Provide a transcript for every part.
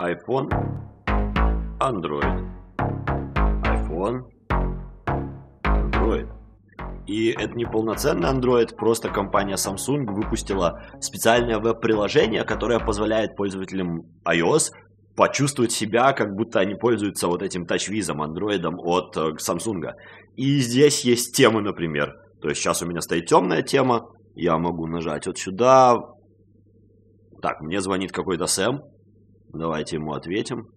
iPhone, Android. iPhone, Android. И это не полноценный Android, просто компания Samsung выпустила специальное веб-приложение, которое позволяет пользователям iOS почувствовать себя, как будто они пользуются вот этим тачвизом, андроидом от э, Samsung. И здесь есть темы, например. То есть сейчас у меня стоит темная тема, я могу нажать вот сюда. Так, мне звонит какой-то Сэм. Давайте ему ответим.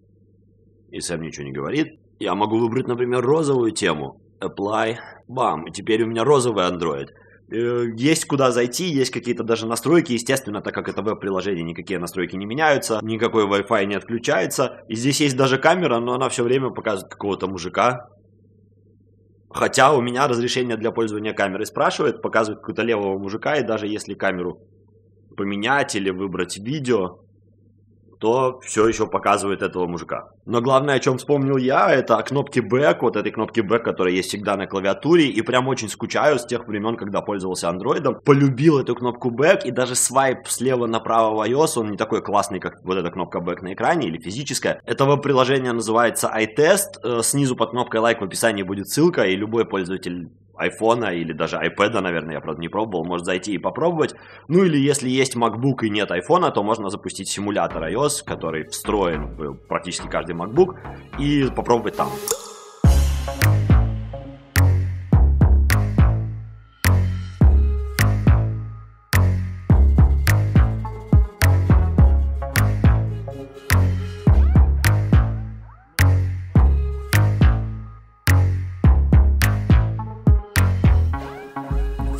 И Сэм ничего не говорит. Я могу выбрать, например, розовую тему. Apply. Бам. И теперь у меня розовый Android. Э, есть куда зайти, есть какие-то даже настройки, естественно, так как это веб-приложение, никакие настройки не меняются, никакой Wi-Fi не отключается. И здесь есть даже камера, но она все время показывает какого-то мужика. Хотя у меня разрешение для пользования камерой спрашивает, показывает какого-то левого мужика, и даже если камеру поменять или выбрать видео, то все еще показывает этого мужика. Но главное, о чем вспомнил я, это кнопки Back, вот этой кнопки Back, которая есть всегда на клавиатуре, и прям очень скучаю с тех времен, когда пользовался андроидом. Полюбил эту кнопку Back, и даже свайп слева направо в iOS, он не такой классный, как вот эта кнопка Back на экране или физическая. Этого приложения называется iTest, э, снизу под кнопкой лайк в описании будет ссылка, и любой пользователь айфона или даже iPad, наверное, я, правда, не пробовал, может зайти и попробовать. Ну или если есть MacBook и нет айфона, то можно запустить симулятор iOS, который встроен в практически каждый MacBook, и попробовать там.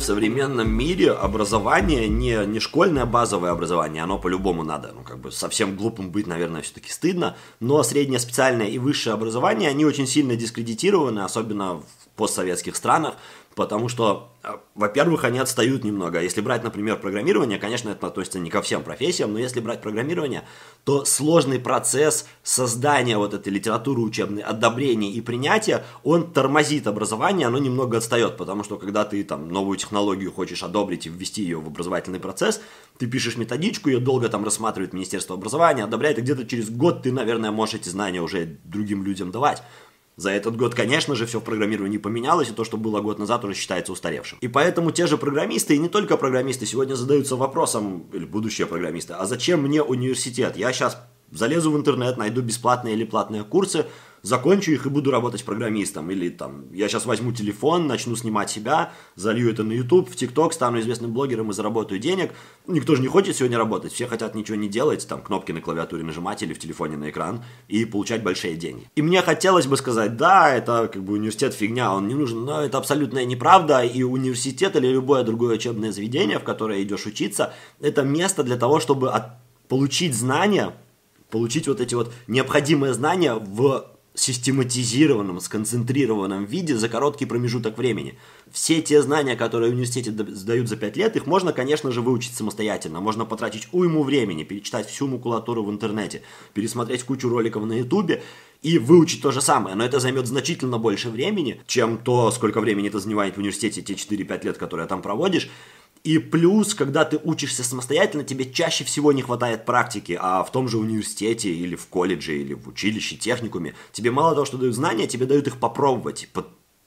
Современном мире образование не, не школьное базовое образование, оно по-любому надо, ну, как бы совсем глупым быть, наверное, все-таки стыдно, но среднее специальное и высшее образование, они очень сильно дискредитированы, особенно в постсоветских странах, потому что, э, во-первых, они отстают немного. Если брать, например, программирование, конечно, это относится не ко всем профессиям, но если брать программирование, то сложный процесс создания вот этой литературы учебной, одобрения и принятия, он тормозит образование, оно немного отстает, потому что когда ты там новую технологию хочешь одобрить и ввести ее в образовательный процесс, ты пишешь методичку, ее долго там рассматривает Министерство образования, одобряет, и где-то через год ты, наверное, можешь эти знания уже другим людям давать. За этот год, конечно же, все в программировании поменялось, и то, что было год назад, уже считается устаревшим. И поэтому те же программисты, и не только программисты, сегодня задаются вопросом, или будущие программисты, а зачем мне университет? Я сейчас залезу в интернет, найду бесплатные или платные курсы, закончу их и буду работать программистом. Или там, я сейчас возьму телефон, начну снимать себя, залью это на YouTube, в TikTok, стану известным блогером и заработаю денег. Никто же не хочет сегодня работать, все хотят ничего не делать, там, кнопки на клавиатуре нажимать или в телефоне на экран и получать большие деньги. И мне хотелось бы сказать, да, это как бы университет фигня, он не нужен, но это абсолютная неправда, и университет или любое другое учебное заведение, в которое идешь учиться, это место для того, чтобы от... получить знания, получить вот эти вот необходимые знания в систематизированном, сконцентрированном виде за короткий промежуток времени. Все те знания, которые в университете сдают за 5 лет, их можно, конечно же, выучить самостоятельно. Можно потратить уйму времени, перечитать всю макулатуру в интернете, пересмотреть кучу роликов на ютубе и выучить то же самое. Но это займет значительно больше времени, чем то, сколько времени это занимает в университете, те 4-5 лет, которые там проводишь. И плюс, когда ты учишься самостоятельно, тебе чаще всего не хватает практики, а в том же университете или в колледже или в училище, техникуме, тебе мало того, что дают знания, тебе дают их попробовать,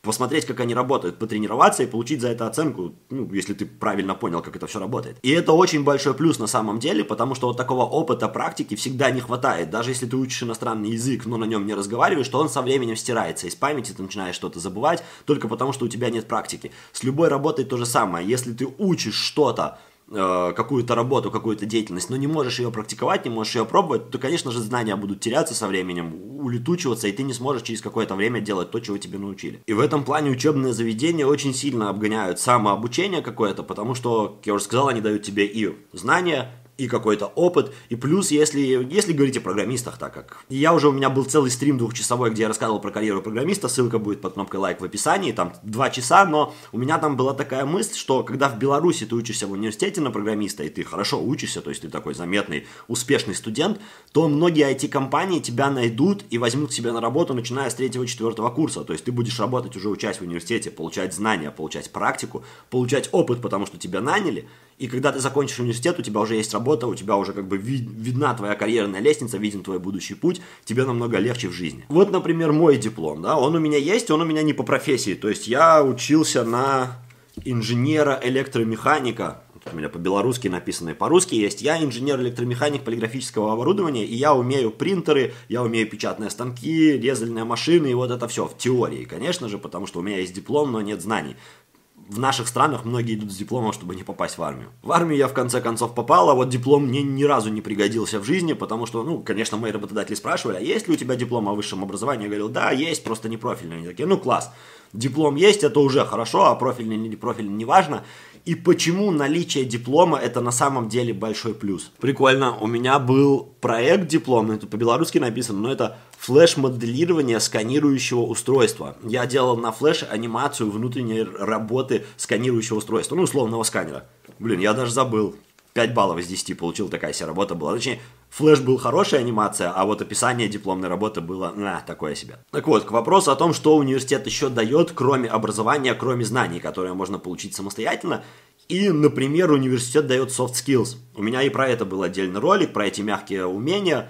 посмотреть, как они работают, потренироваться и получить за это оценку, ну, если ты правильно понял, как это все работает. И это очень большой плюс на самом деле, потому что вот такого опыта практики всегда не хватает. Даже если ты учишь иностранный язык, но на нем не разговариваешь, то он со временем стирается. Из памяти ты начинаешь что-то забывать только потому, что у тебя нет практики. С любой работой то же самое. Если ты учишь что-то, какую-то работу, какую-то деятельность, но не можешь ее практиковать, не можешь ее пробовать, то, конечно же, знания будут теряться со временем, улетучиваться, и ты не сможешь через какое-то время делать то, чего тебе научили. И в этом плане учебные заведения очень сильно обгоняют самообучение какое-то, потому что, как я уже сказал, они дают тебе и знания, и какой-то опыт. И плюс, если, если говорить о программистах, так как я уже, у меня был целый стрим двухчасовой, где я рассказывал про карьеру программиста, ссылка будет под кнопкой лайк в описании, там два часа, но у меня там была такая мысль, что когда в Беларуси ты учишься в университете на программиста, и ты хорошо учишься, то есть ты такой заметный, успешный студент, то многие IT-компании тебя найдут и возьмут себя на работу, начиная с третьего-четвертого курса. То есть ты будешь работать уже учась в университете, получать знания, получать практику, получать опыт, потому что тебя наняли, и когда ты закончишь университет, у тебя уже есть работа, у тебя уже как бы вид, видна твоя карьерная лестница, виден твой будущий путь, тебе намного легче в жизни. Вот, например, мой диплом, да, он у меня есть, он у меня не по профессии, то есть я учился на инженера-электромеханика, у меня по-белорусски написано и по-русски есть. Я инженер-электромеханик полиграфического оборудования, и я умею принтеры, я умею печатные станки, резальные машины, и вот это все в теории, конечно же, потому что у меня есть диплом, но нет знаний. В наших странах многие идут с дипломом, чтобы не попасть в армию. В армию я в конце концов попал, а вот диплом мне ни разу не пригодился в жизни, потому что, ну, конечно, мои работодатели спрашивали, а есть ли у тебя диплом о высшем образовании? Я говорил, да, есть, просто не профильный. Они такие, ну, класс, диплом есть, это уже хорошо, а профильный или не профильный, неважно и почему наличие диплома это на самом деле большой плюс. Прикольно, у меня был проект дипломный, это по-белорусски написано, но это флеш-моделирование сканирующего устройства. Я делал на флеш анимацию внутренней работы сканирующего устройства, ну, условного сканера. Блин, я даже забыл. 5 баллов из 10 получил, такая вся работа была. Точнее, флеш был хорошая анимация, а вот описание дипломной работы было, на, такое себе. Так вот, к вопросу о том, что университет еще дает, кроме образования, кроме знаний, которые можно получить самостоятельно. И, например, университет дает soft skills. У меня и про это был отдельный ролик, про эти мягкие умения,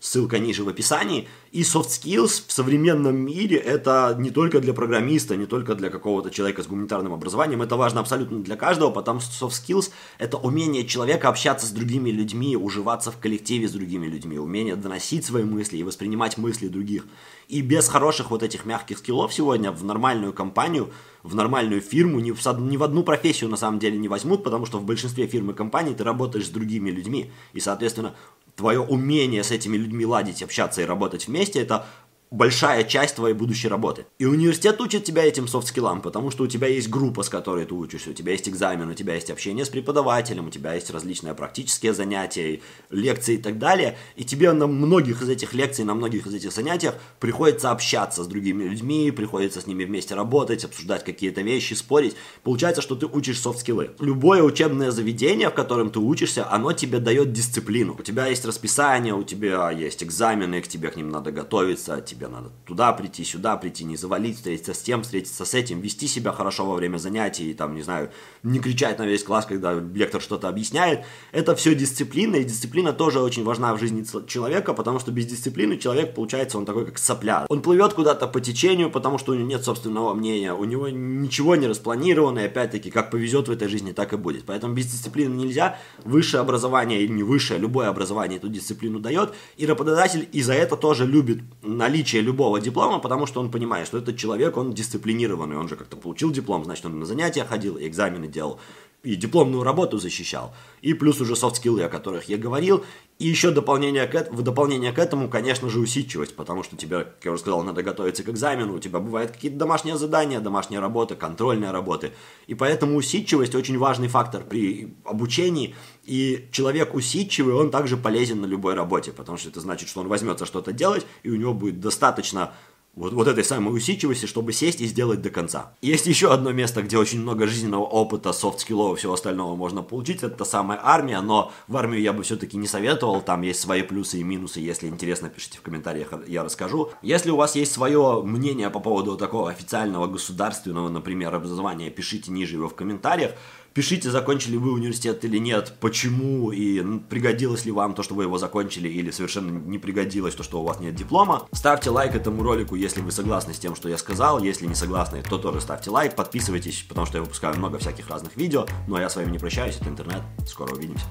ссылка ниже в описании – и soft skills в современном мире это не только для программиста, не только для какого-то человека с гуманитарным образованием, это важно абсолютно для каждого, потому что soft skills это умение человека общаться с другими людьми, уживаться в коллективе с другими людьми, умение доносить свои мысли и воспринимать мысли других. И без хороших вот этих мягких скиллов сегодня в нормальную компанию, в нормальную фирму, ни в, ни в одну профессию на самом деле не возьмут, потому что в большинстве фирм и компаний ты работаешь с другими людьми. И, соответственно, твое умение с этими людьми ладить, общаться и работать вместе, это большая часть твоей будущей работы. И университет учит тебя этим софт-скиллам, потому что у тебя есть группа, с которой ты учишься, у тебя есть экзамен, у тебя есть общение с преподавателем, у тебя есть различные практические занятия, лекции и так далее. И тебе на многих из этих лекций, на многих из этих занятиях приходится общаться с другими людьми, приходится с ними вместе работать, обсуждать какие-то вещи, спорить. Получается, что ты учишь софт-скиллы. Любое учебное заведение, в котором ты учишься, оно тебе дает дисциплину. У тебя есть расписание, у тебя есть экзамены, к тебе к ним надо готовиться, тебе тебе надо туда прийти, сюда прийти, не завалить, встретиться с тем, встретиться с этим, вести себя хорошо во время занятий, там, не знаю, не кричать на весь класс, когда лектор что-то объясняет. Это все дисциплина, и дисциплина тоже очень важна в жизни человека, потому что без дисциплины человек, получается, он такой, как сопля. Он плывет куда-то по течению, потому что у него нет собственного мнения, у него ничего не распланировано, и опять-таки, как повезет в этой жизни, так и будет. Поэтому без дисциплины нельзя. Высшее образование или не высшее, любое образование эту дисциплину дает, и работодатель и за это тоже любит наличие наличие любого диплома, потому что он понимает, что этот человек, он дисциплинированный, он же как-то получил диплом, значит, он на занятия ходил, экзамены делал, и дипломную работу защищал. И плюс уже софт-скиллы, о которых я говорил. И еще дополнение к, в дополнение к этому, конечно же, усидчивость, потому что тебе, как я уже сказал, надо готовиться к экзамену, у тебя бывают какие-то домашние задания, домашняя работа, контрольные работы. И поэтому усидчивость очень важный фактор при обучении. И человек усидчивый, он также полезен на любой работе, потому что это значит, что он возьмется что-то делать, и у него будет достаточно вот, вот этой самой усидчивости, чтобы сесть и сделать до конца. Есть еще одно место, где очень много жизненного опыта, софт-скиллов и всего остального можно получить, это та самая армия, но в армию я бы все-таки не советовал, там есть свои плюсы и минусы, если интересно, пишите в комментариях, я расскажу. Если у вас есть свое мнение по поводу такого официального государственного, например, образования, пишите ниже его в комментариях. Пишите, закончили вы университет или нет, почему и пригодилось ли вам то, что вы его закончили, или совершенно не пригодилось то, что у вас нет диплома. Ставьте лайк этому ролику, если вы согласны с тем, что я сказал. Если не согласны, то тоже ставьте лайк, подписывайтесь, потому что я выпускаю много всяких разных видео. Ну а я с вами не прощаюсь, это интернет. Скоро увидимся.